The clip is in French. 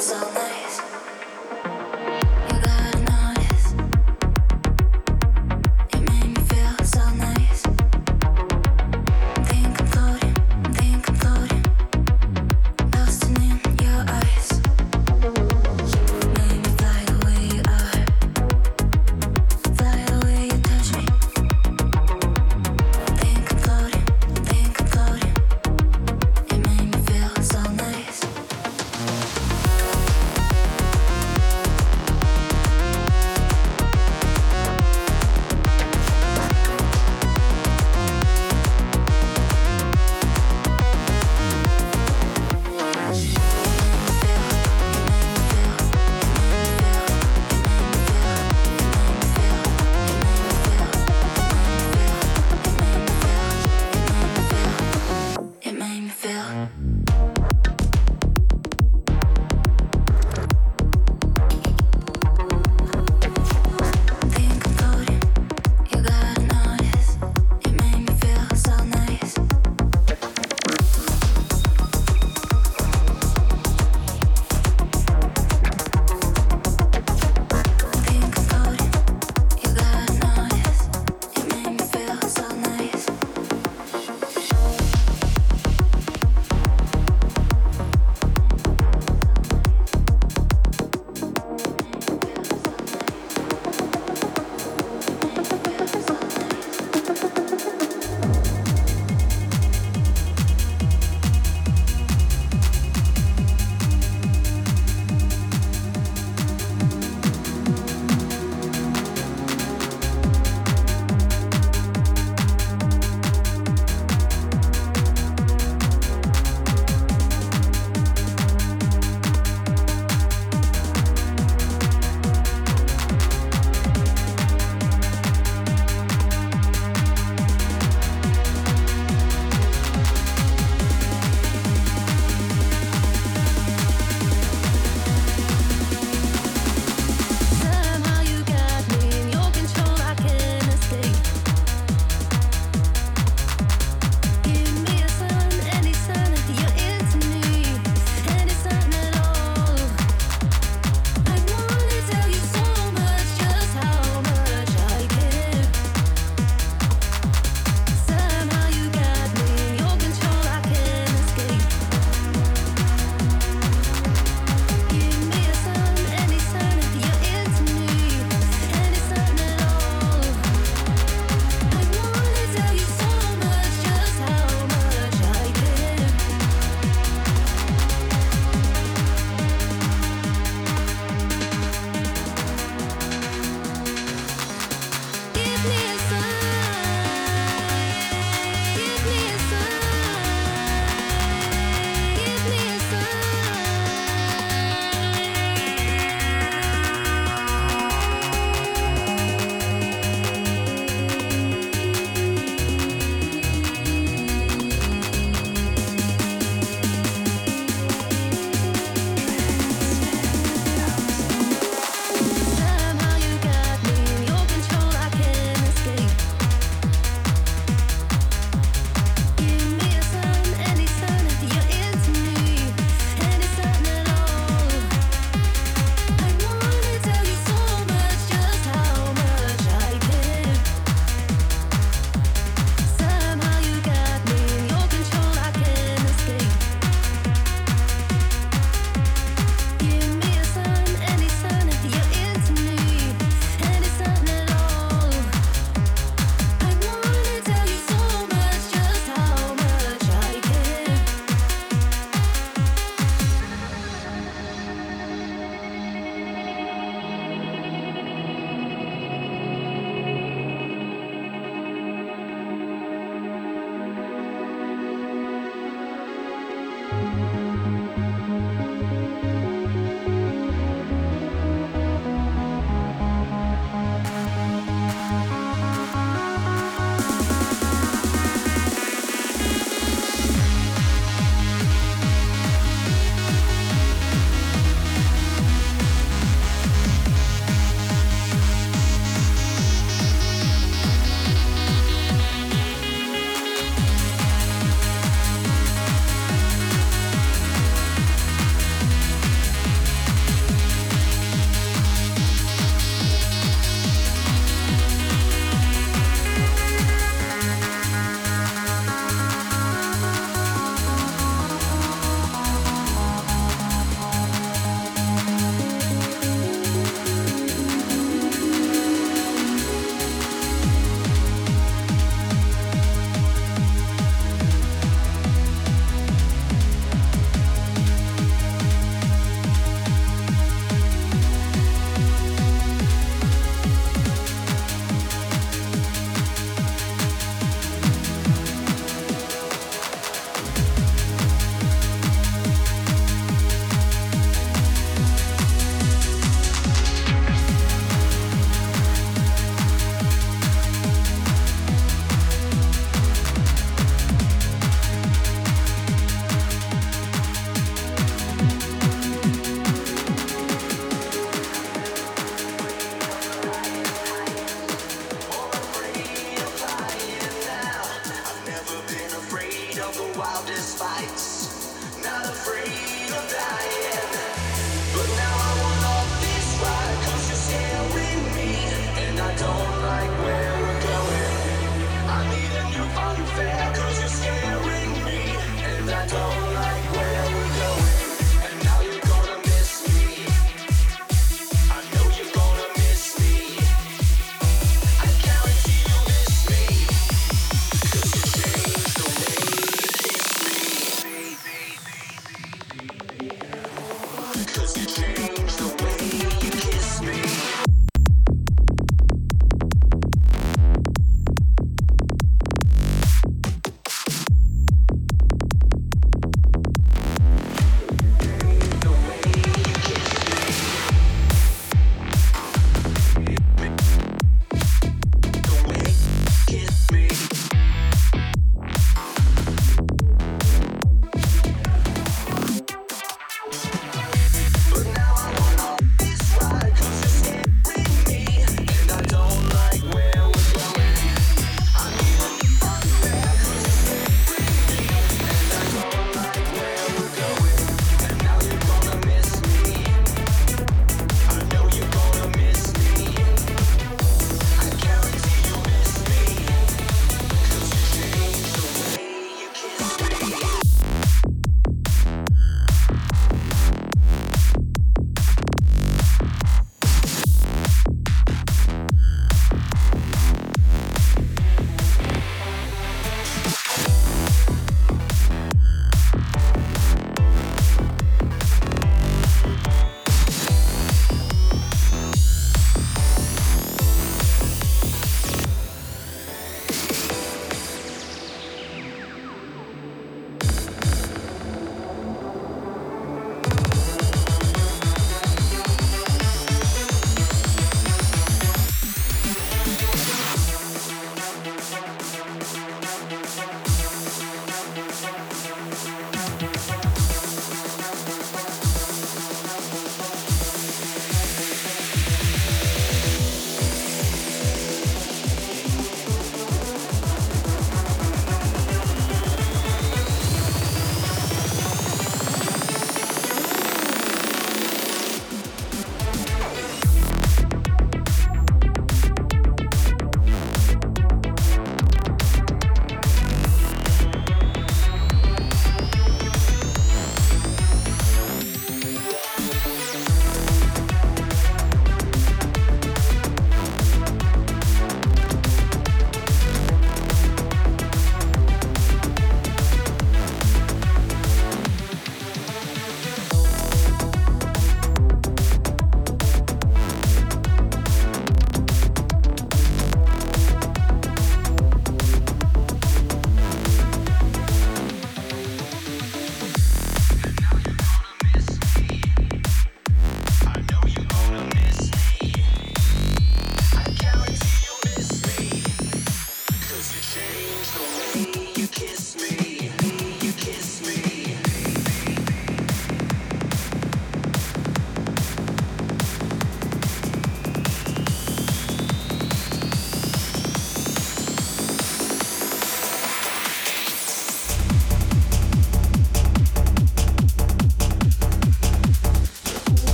So.